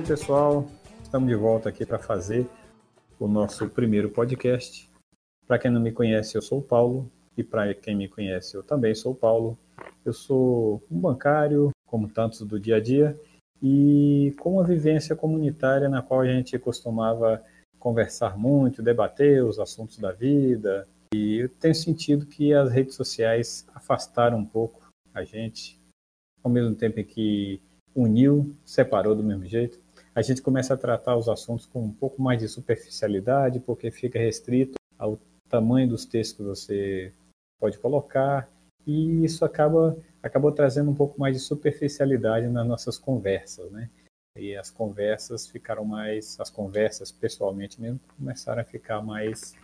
Alô pessoal, estamos de volta aqui para fazer o nosso primeiro podcast. Para quem não me conhece, eu sou o Paulo, e para quem me conhece, eu também sou o Paulo. Eu sou um bancário, como tantos do dia a dia, e com uma vivência comunitária na qual a gente costumava conversar muito, debater os assuntos da vida. E eu tenho sentido que as redes sociais afastaram um pouco a gente, ao mesmo tempo em que uniu, separou do mesmo jeito. A gente começa a tratar os assuntos com um pouco mais de superficialidade, porque fica restrito ao tamanho dos textos que você pode colocar, e isso acaba acabou trazendo um pouco mais de superficialidade nas nossas conversas, né? E as conversas ficaram mais, as conversas pessoalmente mesmo começaram a ficar mais,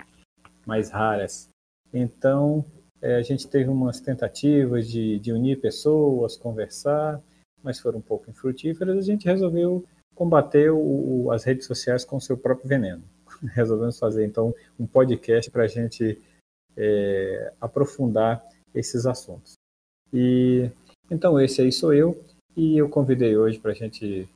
mais raras. Então é, a gente teve umas tentativas de, de unir pessoas, conversar, mas foram um pouco infrutíferas. A gente resolveu combater o, as redes sociais com o seu próprio veneno. Resolvemos fazer então um podcast para a gente é, aprofundar esses assuntos. E então esse aí sou eu e eu convidei hoje para a gente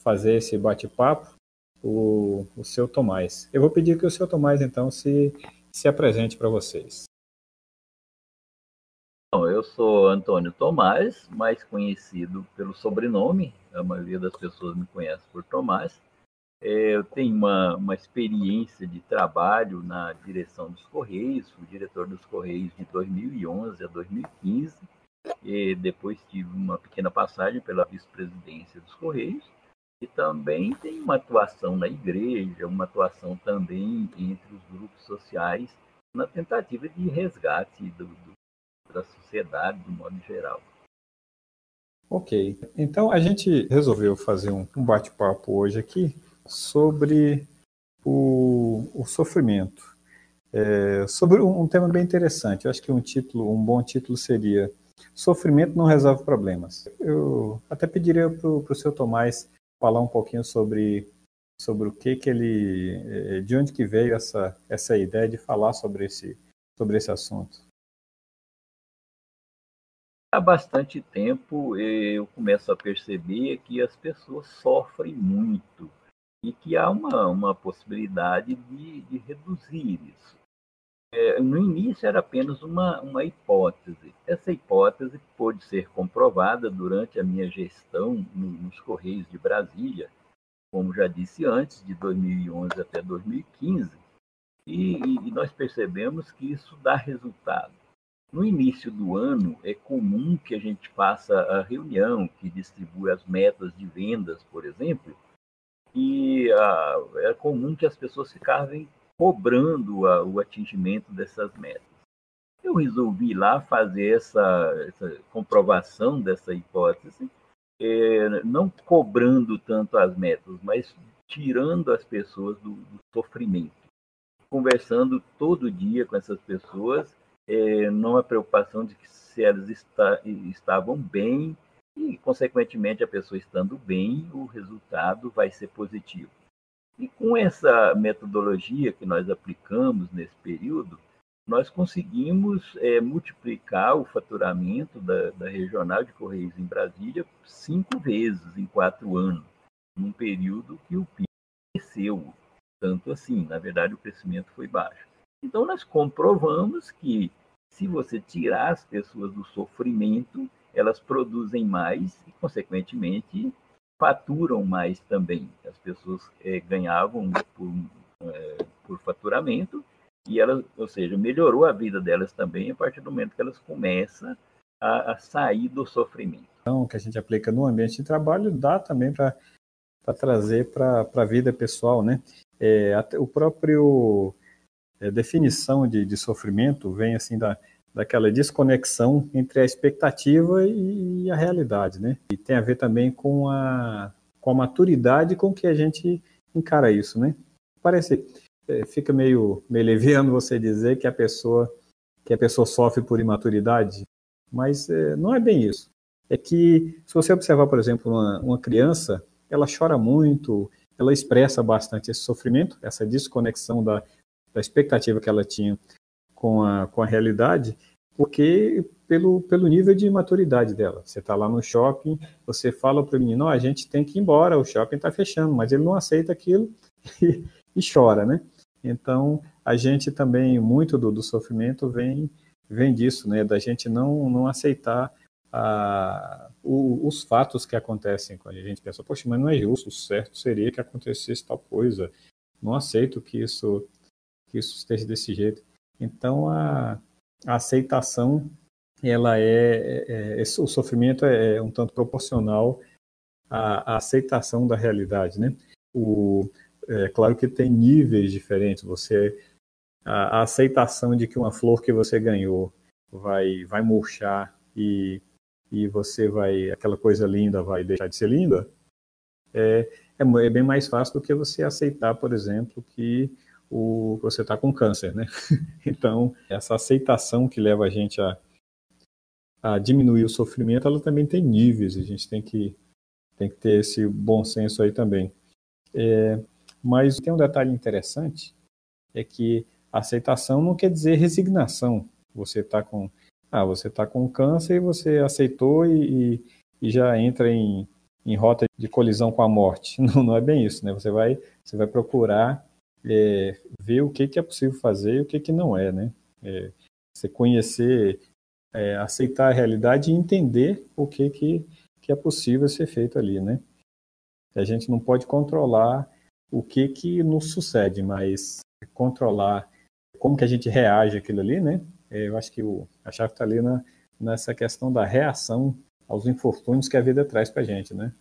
fazer esse bate-papo o, o seu Tomás. Eu vou pedir que o seu Tomás então se se apresente para vocês. Bom, eu sou Antônio Tomás, mais conhecido pelo sobrenome, a maioria das pessoas me conhece por Tomás. É, eu tenho uma, uma experiência de trabalho na direção dos Correios, fui diretor dos Correios de 2011 a 2015, e depois tive uma pequena passagem pela vice-presidência dos Correios, e também tenho uma atuação na igreja, uma atuação também entre os grupos sociais, na tentativa de resgate do, do, da sociedade, do modo geral. Ok, então a gente resolveu fazer um, um bate-papo hoje aqui sobre o, o sofrimento. É, sobre um, um, tema bem interessante. Eu acho que um título, um bom título seria Sofrimento não resolve problemas. Eu até pediria para o seu Tomás falar um pouquinho sobre sobre o que que ele, é, de onde que veio essa essa ideia de falar sobre esse sobre esse assunto. Há bastante tempo eu começo a perceber que as pessoas sofrem muito e que há uma, uma possibilidade de, de reduzir isso. É, no início era apenas uma, uma hipótese. Essa hipótese pôde ser comprovada durante a minha gestão no, nos Correios de Brasília, como já disse antes, de 2011 até 2015, e, e nós percebemos que isso dá resultado. No início do ano, é comum que a gente faça a reunião que distribui as metas de vendas, por exemplo, e ah, é comum que as pessoas ficassem cobrando ah, o atingimento dessas metas. Eu resolvi lá fazer essa, essa comprovação dessa hipótese, é, não cobrando tanto as metas, mas tirando as pessoas do, do sofrimento. Conversando todo dia com essas pessoas, é, numa preocupação de que se elas está, estavam bem e, consequentemente, a pessoa estando bem, o resultado vai ser positivo. E com essa metodologia que nós aplicamos nesse período, nós conseguimos é, multiplicar o faturamento da, da, Regional de Correios em Brasília cinco vezes em quatro anos, num período que o PIB cresceu. Tanto assim, na verdade, o crescimento foi baixo. Então, nós comprovamos que se você tirar as pessoas do sofrimento, elas produzem mais e, consequentemente, faturam mais também. As pessoas é, ganhavam por, é, por faturamento e elas, ou seja, melhorou a vida delas também a partir do momento que elas começam a, a sair do sofrimento. Então, que a gente aplica no ambiente de trabalho dá também para trazer para a vida pessoal, né? É, o próprio é, definição de, de sofrimento vem assim da daquela desconexão entre a expectativa e a realidade, né? E tem a ver também com a, com a maturidade com que a gente encara isso, né? Parece, é, fica meio, meio leviano você dizer que a pessoa que a pessoa sofre por imaturidade, mas é, não é bem isso. é que, se você observar, por exemplo, uma, uma criança, ela chora muito, ela expressa bastante esse sofrimento, essa desconexão da, da expectativa que ela tinha com a, com a realidade, porque pelo, pelo nível de maturidade dela. Você está lá no shopping, você fala para o menino, oh, a gente tem que ir embora, o shopping está fechando, mas ele não aceita aquilo e, e, chora, né? Então, a gente também, muito do, do sofrimento vem, vem disso, né? Da gente não, não aceitar a, o, os fatos que acontecem quando a gente pensa, poxa, mas não é justo, o certo seria que acontecesse tal coisa, não aceito que isso, que isso esteja desse jeito. Então, a, a aceitação, ela é, é, é, o sofrimento é um tanto proporcional à, à aceitação da realidade, né? O, é claro que tem níveis diferentes, você a, a aceitação de que uma flor que você ganhou vai vai murchar e e você vai, aquela coisa linda vai deixar de ser linda, é, é, é bem mais fácil do que você aceitar, por exemplo, que o, você está com câncer, né? então, essa aceitação que leva a gente a, a diminuir o sofrimento, ela também tem níveis, a gente tem que, tem que ter esse bom senso aí também. É, mas tem um detalhe interessante, é que aceitação não quer dizer resignação. Você está com ah, você está com câncer e você aceitou e, e, já entra em, em, rota de colisão com a morte. Não, não é bem isso, né? Você vai, você vai procurar é, ver o que, que é possível fazer e o que, que não é, né? É, você conhecer, é, aceitar a realidade e entender o que, que, que é possível ser feito ali, né? A gente não pode controlar o que, que nos sucede, mas controlar como que a gente reage àquilo ali, né? É, eu acho que o, a chave está ali na, nessa questão da reação aos infortúnios que a vida traz para a gente, né?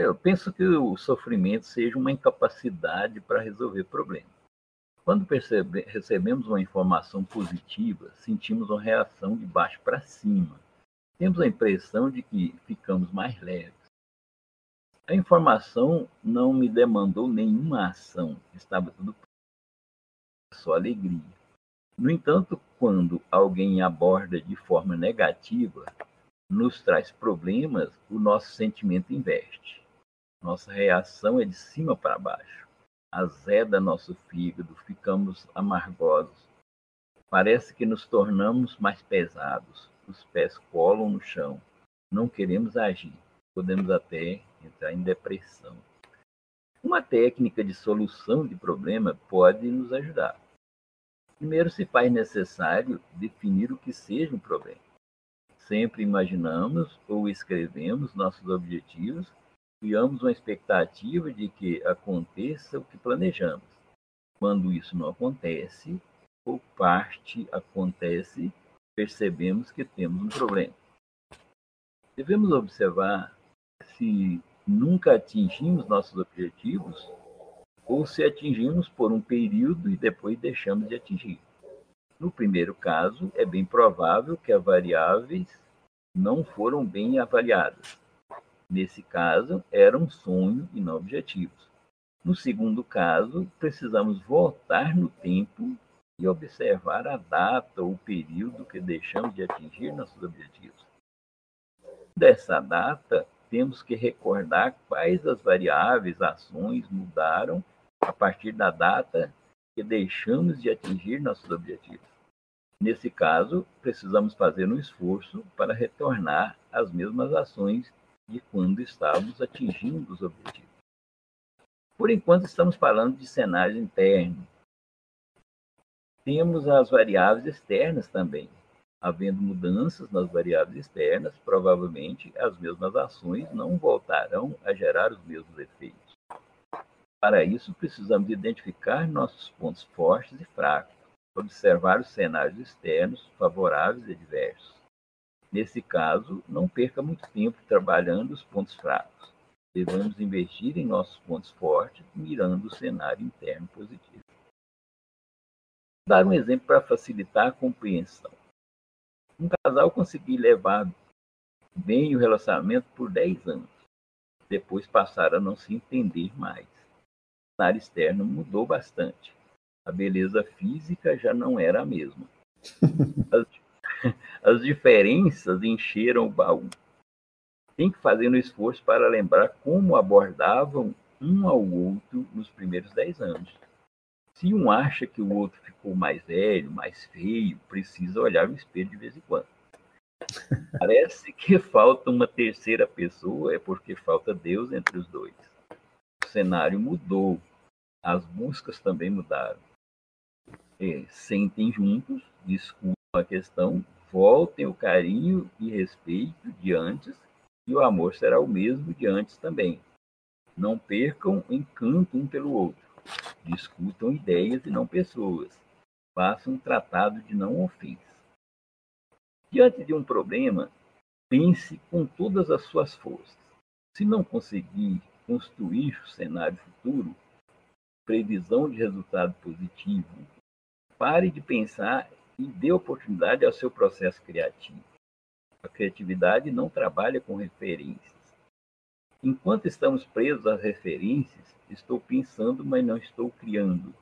Eu penso que o sofrimento seja uma incapacidade para resolver problemas. Quando percebe, recebemos uma informação positiva, sentimos uma reação de baixo para cima. Temos a impressão de que ficamos mais leves. A informação não me demandou nenhuma ação, estava tudo só alegria. No entanto, quando alguém aborda de forma negativa, nos traz problemas, o nosso sentimento investe. Nossa reação é de cima para baixo. Azeda nosso fígado, ficamos amargosos. Parece que nos tornamos mais pesados. Os pés colam no chão. Não queremos agir. Podemos até entrar em depressão. Uma técnica de solução de problema pode nos ajudar. Primeiro se faz necessário definir o que seja um problema. Sempre imaginamos ou escrevemos nossos objetivos, criamos uma expectativa de que aconteça o que planejamos. Quando isso não acontece, ou parte acontece, percebemos que temos um problema. Devemos observar se nunca atingimos nossos objetivos ou se atingimos por um período e depois deixamos de atingir. No primeiro caso, é bem provável que as variáveis não foram bem avaliadas. Nesse caso, era um sonho e não objetivos. No segundo caso, precisamos voltar no tempo e observar a data ou período que deixamos de atingir nossos objetivos. Dessa data, temos que recordar quais as variáveis, ações mudaram a partir da data que deixamos de atingir nossos objetivos. Nesse caso, precisamos fazer um esforço para retornar às mesmas ações de quando estávamos atingindo os objetivos. Por enquanto, estamos falando de cenários internos. Temos as variáveis externas também. Havendo mudanças nas variáveis externas, provavelmente as mesmas ações não voltarão a gerar os mesmos efeitos. Para isso, precisamos identificar nossos pontos fortes e fracos, observar os cenários externos, favoráveis e adversos. Nesse caso, não perca muito tempo trabalhando os pontos fracos. Devemos investir em nossos pontos fortes, mirando o cenário interno positivo. Vou dar um exemplo para facilitar a compreensão. Um casal conseguiu levar bem o relacionamento por 10 anos. Depois passaram a não se entender mais cenário externo mudou bastante. A beleza física já não era a mesma. As, as diferenças encheram o baú. Tem que fazer um esforço para lembrar como abordavam um ao outro nos primeiros dez anos. Se um acha que o outro ficou mais velho, mais feio, precisa olhar no espelho de vez em quando. Parece que falta uma terceira pessoa, é porque falta Deus entre os dois. O cenário mudou, as buscas também mudaram. É, sentem juntos, discutam a questão, voltem o carinho e respeito de antes, e o amor será o mesmo de antes também. Não percam o encanto um pelo outro. Discutam ideias e não pessoas. Façam um tratado de não ofensa. Diante de um problema, pense com todas as suas forças. Se não conseguir construir o cenário futuro, previsão de resultado positivo, pare de pensar e dê oportunidade ao seu processo criativo. A criatividade não trabalha com referências. Enquanto estamos presos às referências, estou pensando, mas não estou criando.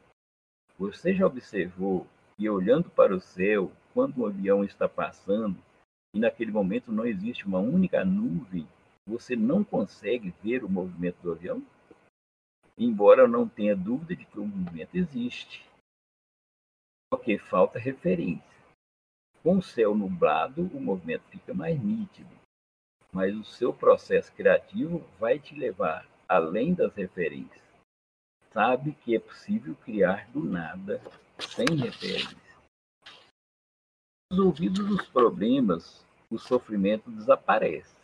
Você já observou que, olhando para o céu, quando um avião está passando e naquele momento não existe uma única nuvem, você não consegue ver o movimento do avião? Embora não tenha dúvida de que o movimento existe. Porque falta referência. Com o céu nublado, o movimento fica mais nítido, mas o seu processo criativo vai te levar além das referências. Sabe que é possível criar do nada, sem referência. Resolvidos os problemas, o sofrimento desaparece.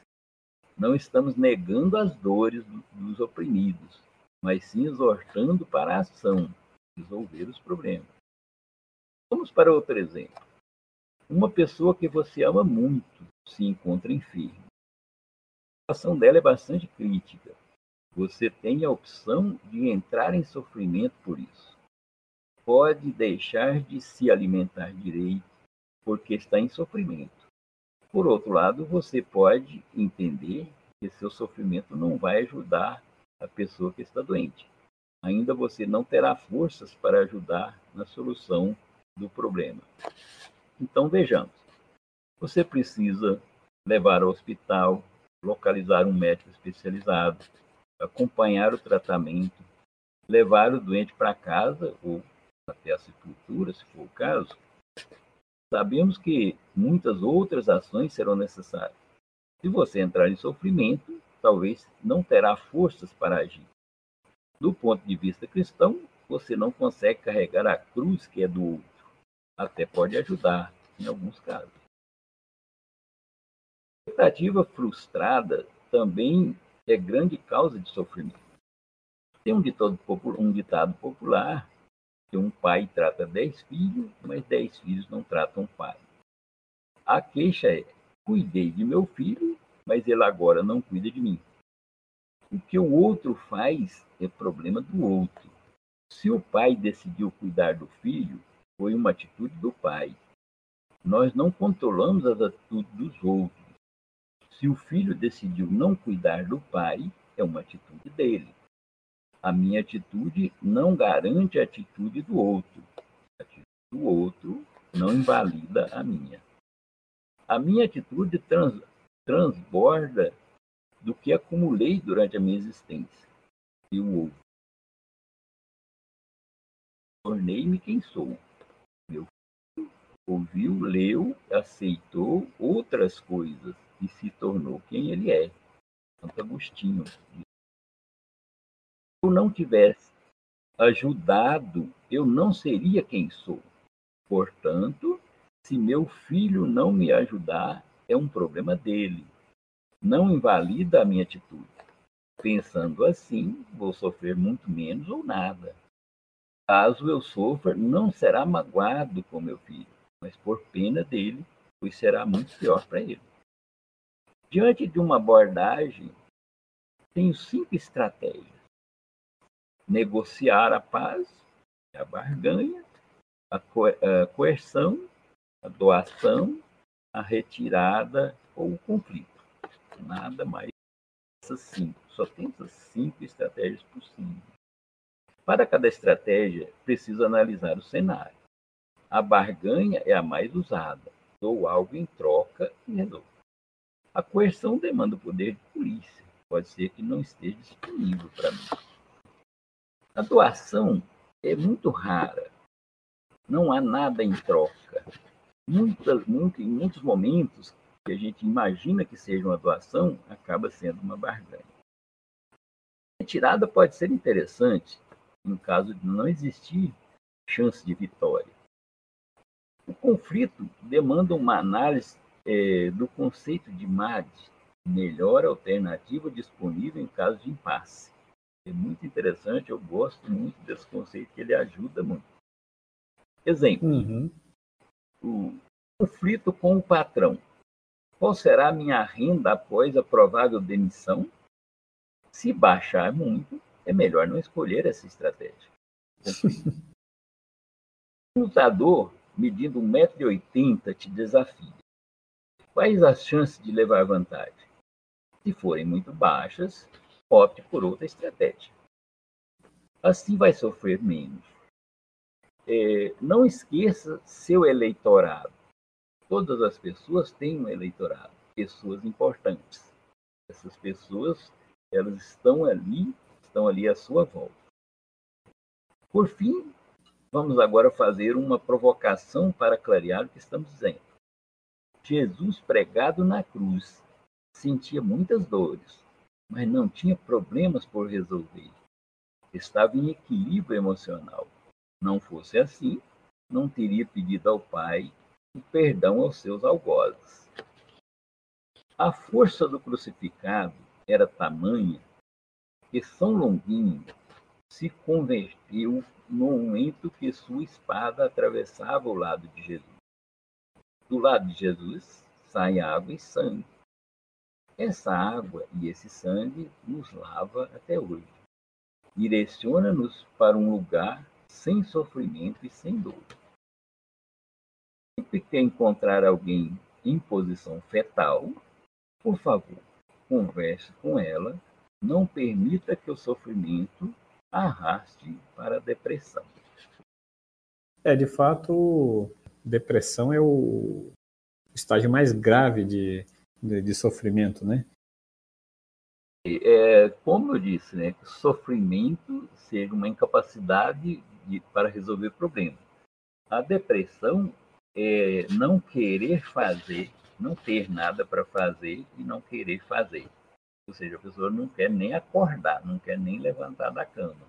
Não estamos negando as dores dos oprimidos, mas sim exortando para a ação, resolver os problemas. Vamos para outro exemplo. Uma pessoa que você ama muito se encontra enferma. A situação dela é bastante crítica. Você tem a opção de entrar em sofrimento por isso. Pode deixar de se alimentar direito, porque está em sofrimento. Por outro lado, você pode entender que seu sofrimento não vai ajudar a pessoa que está doente. Ainda você não terá forças para ajudar na solução do problema. Então, vejamos. Você precisa levar ao hospital, localizar um médico especializado, acompanhar o tratamento, levar o doente para casa ou até a sepultura, se for o caso, Sabemos que muitas outras ações serão necessárias. Se você entrar em sofrimento, talvez não terá forças para agir. Do ponto de vista cristão, você não consegue carregar a cruz que é do. Até pode ajudar, em alguns casos. A expectativa frustrada também é grande causa de sofrimento. Tem um ditado, um ditado popular que um pai trata dez filhos, mas dez filhos não tratam pai. A queixa é: cuidei de meu filho, mas ele agora não cuida de mim. O que o outro faz é problema do outro. Se o pai decidiu cuidar do filho, foi uma atitude do pai. Nós não controlamos as atitudes dos outros. Se o filho decidiu não cuidar do pai, é uma atitude dele. A minha atitude não garante a atitude do outro. A atitude do outro não invalida a minha. A minha atitude trans, transborda do que acumulei durante a minha existência. E o outro. Tornei-me quem sou. Ouviu, leu, aceitou outras coisas e se tornou quem ele é. Santo Agostinho eu não tivesse ajudado, eu não seria quem sou. Portanto, se meu filho não me ajudar, é um problema dele. Não invalida a minha atitude. Pensando assim, vou sofrer muito menos ou nada. Caso eu sofra, não será magoado com meu filho, mas por pena dele, pois será muito pior para ele. Diante de uma abordagem, tenho cinco estratégias negociar a paz, a barganha, a, co a coerção, a doação, a retirada ou o conflito. Nada mais. Essas cinco. Só tem essas cinco estratégias possíveis. Para cada estratégia, precisa analisar o cenário. A barganha é a mais usada. dou algo em troca e resolvo. A coerção demanda o poder de polícia. Pode ser que não esteja disponível para mim. A doação é muito rara. Não há nada em troca. Muitas, muito, em muitos momentos que a gente imagina que seja uma doação, acaba sendo uma barganha. A retirada pode ser interessante no caso de não existir chance de vitória. O conflito demanda uma análise é, do conceito de MAD, melhor alternativa disponível em caso de impasse. É muito interessante, eu gosto muito desse conceito, que ele ajuda muito. Exemplo: uhum. o conflito com o patrão. Qual será a minha renda após a provável demissão? Se baixar muito, é melhor não escolher essa estratégia. O lutador medindo 1,80m te desafia. Quais as chances de levar vantagem? Se forem muito baixas, opte por outra estratégia. Assim vai sofrer menos. É, não esqueça seu eleitorado. Todas as pessoas têm um eleitorado, pessoas importantes. Essas pessoas, elas estão ali, estão ali à sua volta. Por fim, vamos agora fazer uma provocação para clarear o que estamos dizendo. Jesus pregado na cruz sentia muitas dores, mas não tinha problemas por resolver. Estava em equilíbrio emocional. Não fosse assim, não teria pedido ao Pai o perdão aos seus algozes. A força do crucificado era tamanha que São Longuinho se converteu no momento que sua espada atravessava o lado de Jesus. Do lado de Jesus sai água e sangue. Essa água e esse sangue nos lava até hoje. Direciona-nos para um lugar sem sofrimento e sem dor. Sempre que encontrar alguém em posição fetal, por favor, converse com ela. Não permita que o sofrimento arraste para a depressão. É, de fato, depressão é o estágio mais grave de, de, de sofrimento, né? É, como eu disse, né, sofrimento seja uma incapacidade de, para resolver problemas. A depressão é não querer fazer, não ter nada para fazer e não querer fazer. Ou seja, a pessoa não quer nem acordar, não quer nem levantar da cama.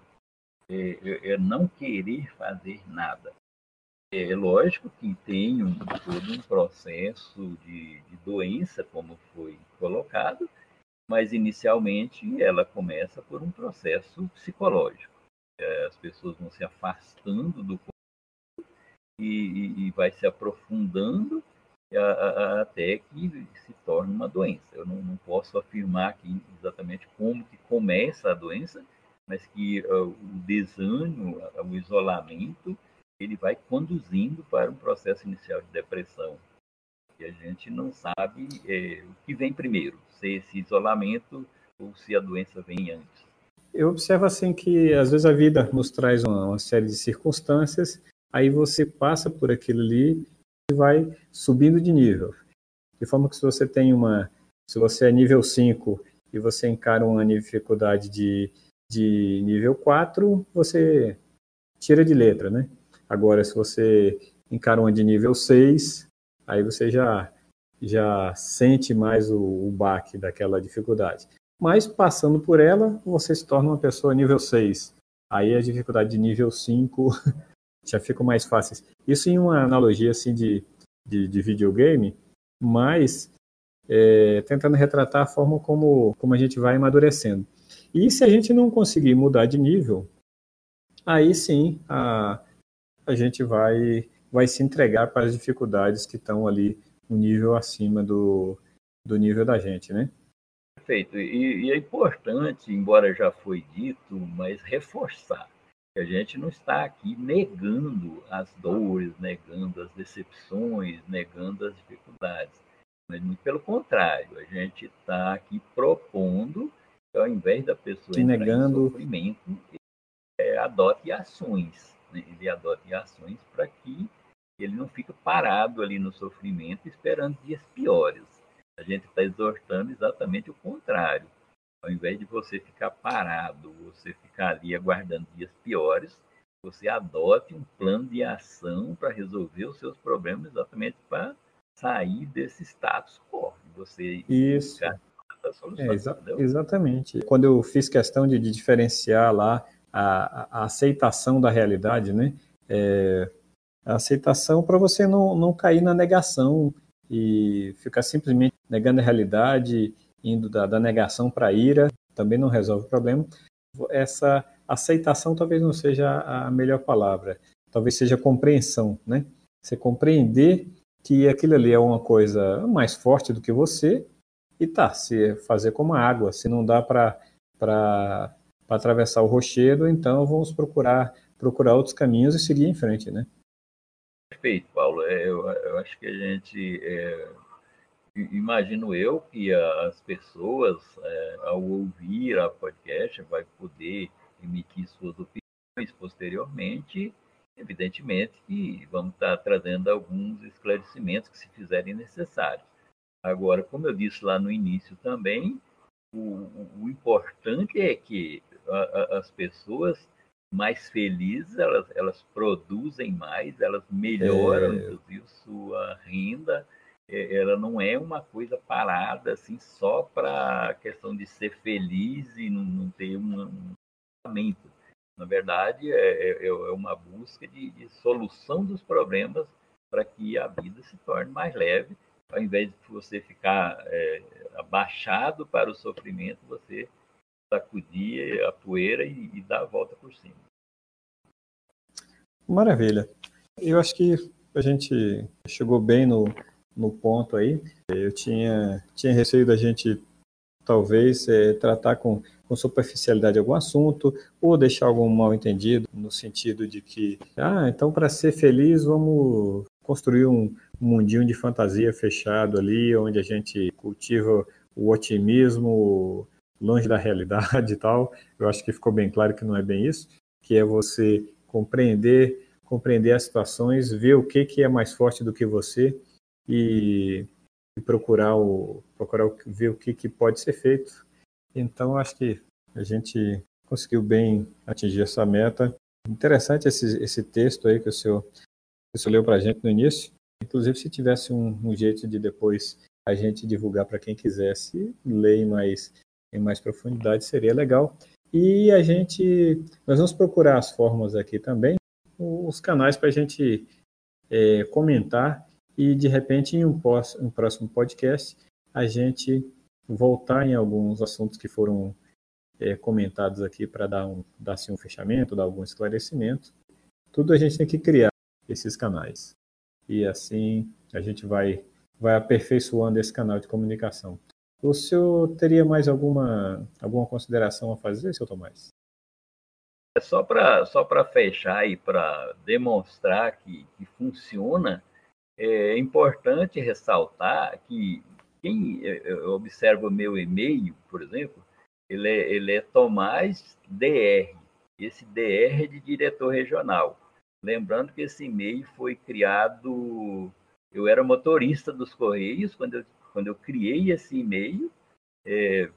É, é, é não querer fazer nada. É lógico que tem um, todo um processo de, de doença, como foi colocado, mas inicialmente ela começa por um processo psicológico. É, as pessoas vão se afastando do corpo e, e, e vai se aprofundando até que se torne uma doença. Eu não, não, posso afirmar aqui exatamente como que começa a doença, mas que uh, o desânimo, o isolamento, ele vai conduzindo para um processo inicial de depressão. E a gente não sabe é, o que vem primeiro, se esse isolamento ou se a doença vem antes. Eu observo assim que às vezes a vida nos traz uma, uma série de circunstâncias, aí você passa por aquilo ali vai subindo de nível. De forma que se você tem uma, se você é nível 5 e você encara uma dificuldade de, de nível 4, você tira de letra, né? Agora, se você encara uma de nível 6, aí você já, já sente mais o, o baque daquela dificuldade. Mas passando por ela, você se torna uma pessoa nível 6. Aí a dificuldade de nível 5 já fica mais fácil. Isso em uma analogia assim de, de, de videogame, mas é, tentando retratar a forma como, como a gente vai amadurecendo. E se a gente não conseguir mudar de nível, aí sim a, a gente vai, vai se entregar para as dificuldades que estão ali um nível acima do, do nível da gente, né? Perfeito. E, e, é importante, embora já foi dito, mas reforçar a gente não está aqui negando as dores, negando as decepções, negando as dificuldades. Mas muito pelo contrário, a gente está aqui propondo que ao invés da pessoa negando... em sofrimento, é, adote ações né, ele adote ações para que ele não fica parado ali no sofrimento esperando dias piores. A gente está exortando exatamente o contrário. Ao invés de você ficar parado, você ficar ali aguardando dias piores, você adote um plano de ação para resolver os seus problemas, exatamente para sair desse status quo. Você Isso. Solução, é, exa exatamente. Quando eu fiz questão de, de diferenciar lá a, a, aceitação da realidade, né? É, a aceitação para você não, não cair na negação e ficar simplesmente negando a realidade, indo da, da negação para a ira, também não resolve o problema. Essa aceitação talvez não seja a melhor palavra, talvez seja compreensão, né? Você compreender que aquilo ali é uma coisa mais forte do que você e tá, se fazer como a água, se não dá para atravessar o rochedo, então vamos procurar procurar outros caminhos e seguir em frente, né? Perfeito, Paulo. É, eu, eu acho que a gente é, imagino eu que as pessoas é, ao ouvir a podcast vai poder emitir suas opiniões posteriormente evidentemente que vamos estar trazendo alguns esclarecimentos que se fizerem necessários. Agora, como eu disse lá no início também, o, o importante é que a, a, as pessoas mais felizes, elas, elas produzem mais, elas melhoram, é... inclusive, sua renda. É, ela não é uma coisa parada, assim, só para a questão de ser feliz e não, não ter um, um na verdade, é, é, é uma busca de, de solução dos problemas para que a vida se torne mais leve, ao invés de você ficar é, abaixado para o sofrimento, você sacudir a poeira e, e dar a volta por cima. Maravilha. Eu acho que a gente chegou bem no, no ponto aí. Eu tinha, tinha receio da gente talvez é, tratar com com superficialidade algum assunto, ou deixar algum mal entendido, no sentido de que, ah, então para ser feliz vamos construir um mundinho de fantasia fechado ali, onde a gente cultiva o otimismo longe da realidade e tal. Eu acho que ficou bem claro que não é bem isso, que é você compreender, compreender as situações, ver o que, que é mais forte do que você e, e procurar, o, procurar ver o que, que pode ser feito então, acho que a gente conseguiu bem atingir essa meta. Interessante esse, esse texto aí que o senhor, que o senhor leu para a gente no início. Inclusive, se tivesse um, um jeito de depois a gente divulgar para quem quisesse ler em mais, em mais profundidade, seria legal. E a gente, nós vamos procurar as formas aqui também, os canais para a gente é, comentar e, de repente, em um, pós, um próximo podcast, a gente voltar em alguns assuntos que foram é, comentados aqui para dar um, dar assim, um fechamento, dar algum esclarecimento. Tudo a gente tem que criar esses canais. E assim a gente vai, vai aperfeiçoando esse canal de comunicação. O senhor teria mais alguma, alguma consideração a fazer, seu Tomás? É só para só fechar e para demonstrar que, que funciona, é importante ressaltar que quem observa o meu e-mail, por exemplo, ele é, ele é Tomás DR. Esse DR é de diretor regional. Lembrando que esse e-mail foi criado. Eu era motorista dos Correios quando eu, quando eu criei esse e-mail, é,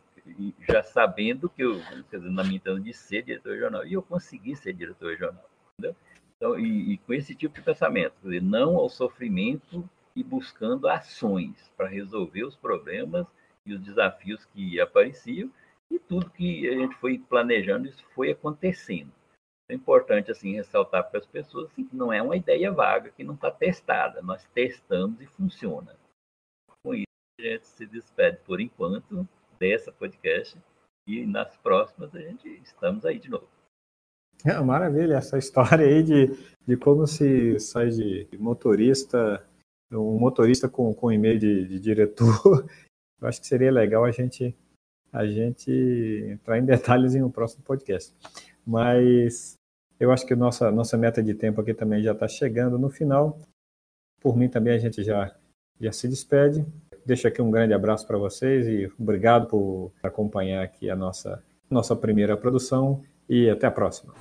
já sabendo que eu, dizer, na minha intenção de ser diretor regional, e eu consegui ser diretor regional. Entendeu? Então, e, e, com esse tipo de pensamento, dizer, não ao sofrimento e buscando ações para resolver os problemas e os desafios que apareciam e tudo que a gente foi planejando isso foi acontecendo. É importante assim ressaltar para as pessoas assim, que não é uma ideia vaga, que não está testada. Nós testamos e funciona. Com isso, a gente se despede por enquanto dessa podcast e nas próximas a gente estamos aí de novo. É, maravilha essa história aí de, de como se sai de motorista um motorista com, com e-mail de, de diretor, eu acho que seria legal a gente a gente entrar em detalhes em um próximo podcast. Mas eu acho que nossa nossa meta de tempo aqui também já está chegando no final. Por mim também a gente já já se despede. Deixo aqui um grande abraço para vocês e obrigado por acompanhar aqui a nossa nossa primeira produção e até a próxima.